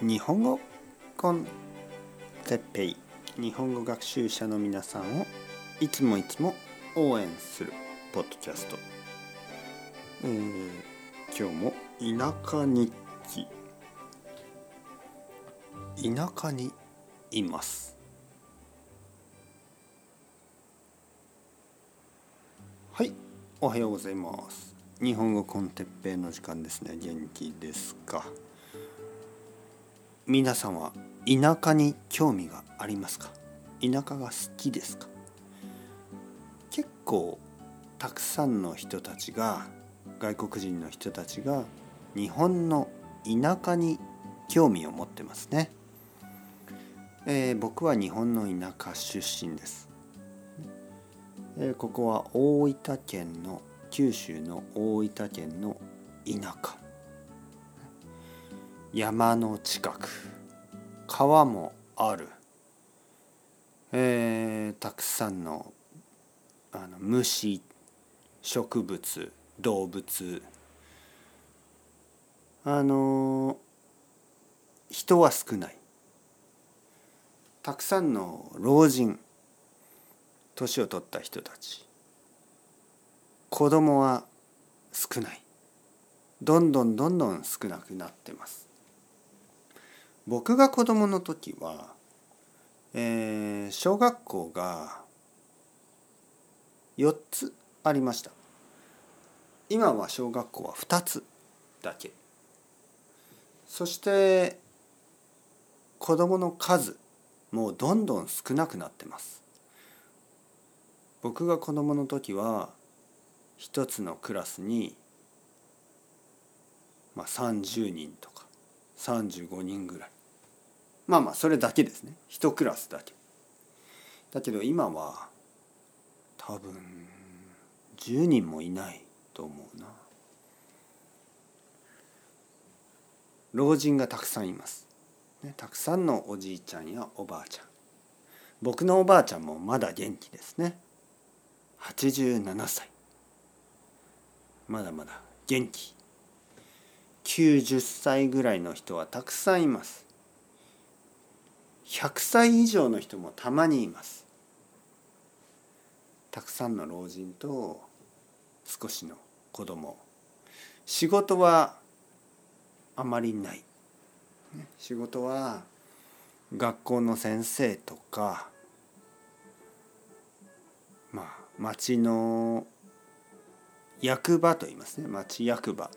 日本語コンテッペイ。日本語学習者の皆さんをいつもいつも応援するポッドキャスト、えー、今日も田舎日記。田舎にいます。はいおはようございます。日本語コンテッペイの時間ですね。元気ですか？皆さんは田舎に興味がありますか？田舎が好きですか？結構たくさんの人たちが外国人の人たちが日本の田舎に興味を持ってますね、えー、僕は日本の田舎出身です、えー、ここは大分県の九州の大分県の田舎。山の近く。川もある、えー、たくさんのあの虫植物動物。あの人は少ない。たくさんの老人年を取った人たち。子供は少ない。どんどんどんどん少なくなってます。僕が子供の時は、えー、小学校が4つありました。今は小学校は2つだけ。そして子供の数もうどんどん少なくなってます。僕が子供の時は一つのクラスに、まあ、30人とか35人ぐらい。まあまあそれだけですね。一クラスだけ。だけど今は多分10人もいないと思うな。老人がたくさんいます、ね、たくさんのおじいちゃんやおばあちゃん。僕のおばあちゃんもまだ元気ですね。87歳。まだまだ元気。90歳ぐらいの人はたくさんいます。100歳以上の人もたまにいます。たくさんの老人と少しの子供。仕事はあまりない。仕事は学校の先生とかまあ町の役場と言いますね。町役場。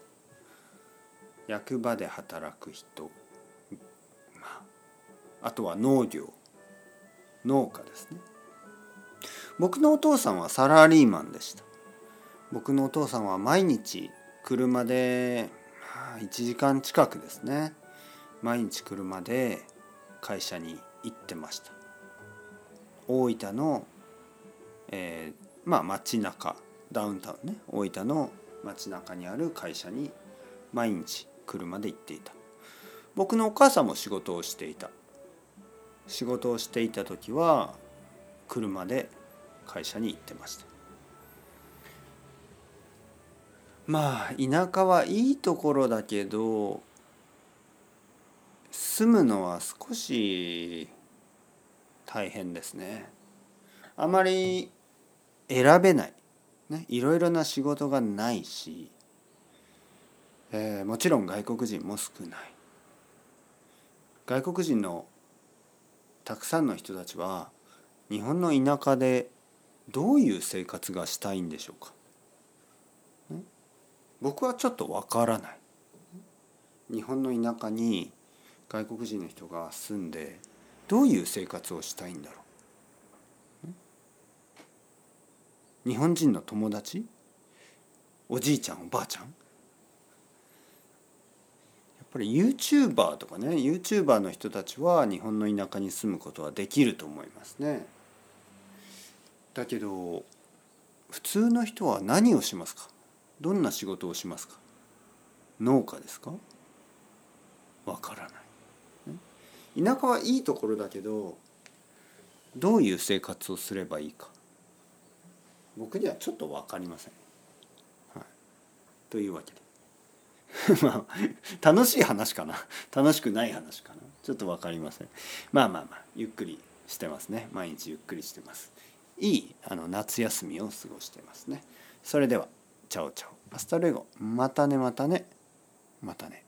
役場で働く人。あとは農業。農家ですね。僕のお父さんはサラリーマンでした。僕のお父さんは毎日車で1時間近くですね。毎日車で会社に行ってました。大分の、えー、まあ街中ダウンタウンね。大分の街中にある会社に毎日車で行っていた。僕のお母さんも仕事をしていた。仕事をしていた時は車で会社に行ってました。まあ田舎はいいところだけど住むのは少し大変ですね。あまり選べない、ね、いろいろな仕事がないし、えー、もちろん外国人も少ない。外国人のたくさんの人たちは日本の田舎でどういう生活がしたいんでしょうか？僕はちょっとわからない。日本の田舎に外国人の人が住んでどういう生活をしたいんだろう？日本人の友達？おじいちゃんおばあちゃん？ぱり YouTuber とかね YouTuber の人たちは日本の田舎に住むことはできると思いますね。だけど普通の人は何をしますか？どんな仕事をしますか？農家ですか？わからない。田舎はいいところだけどどういう生活をすればいいか？僕にはちょっと分かりません。はい、というわけで。まあ楽しい話かな。楽しくない話かな。ちょっと分かりません。まあまあまあゆっくりしてますね。毎日ゆっくりしてます。いいあの夏休みを過ごしてますね。それではチャオチャオ。 Hasta luego。またねまたね。またね。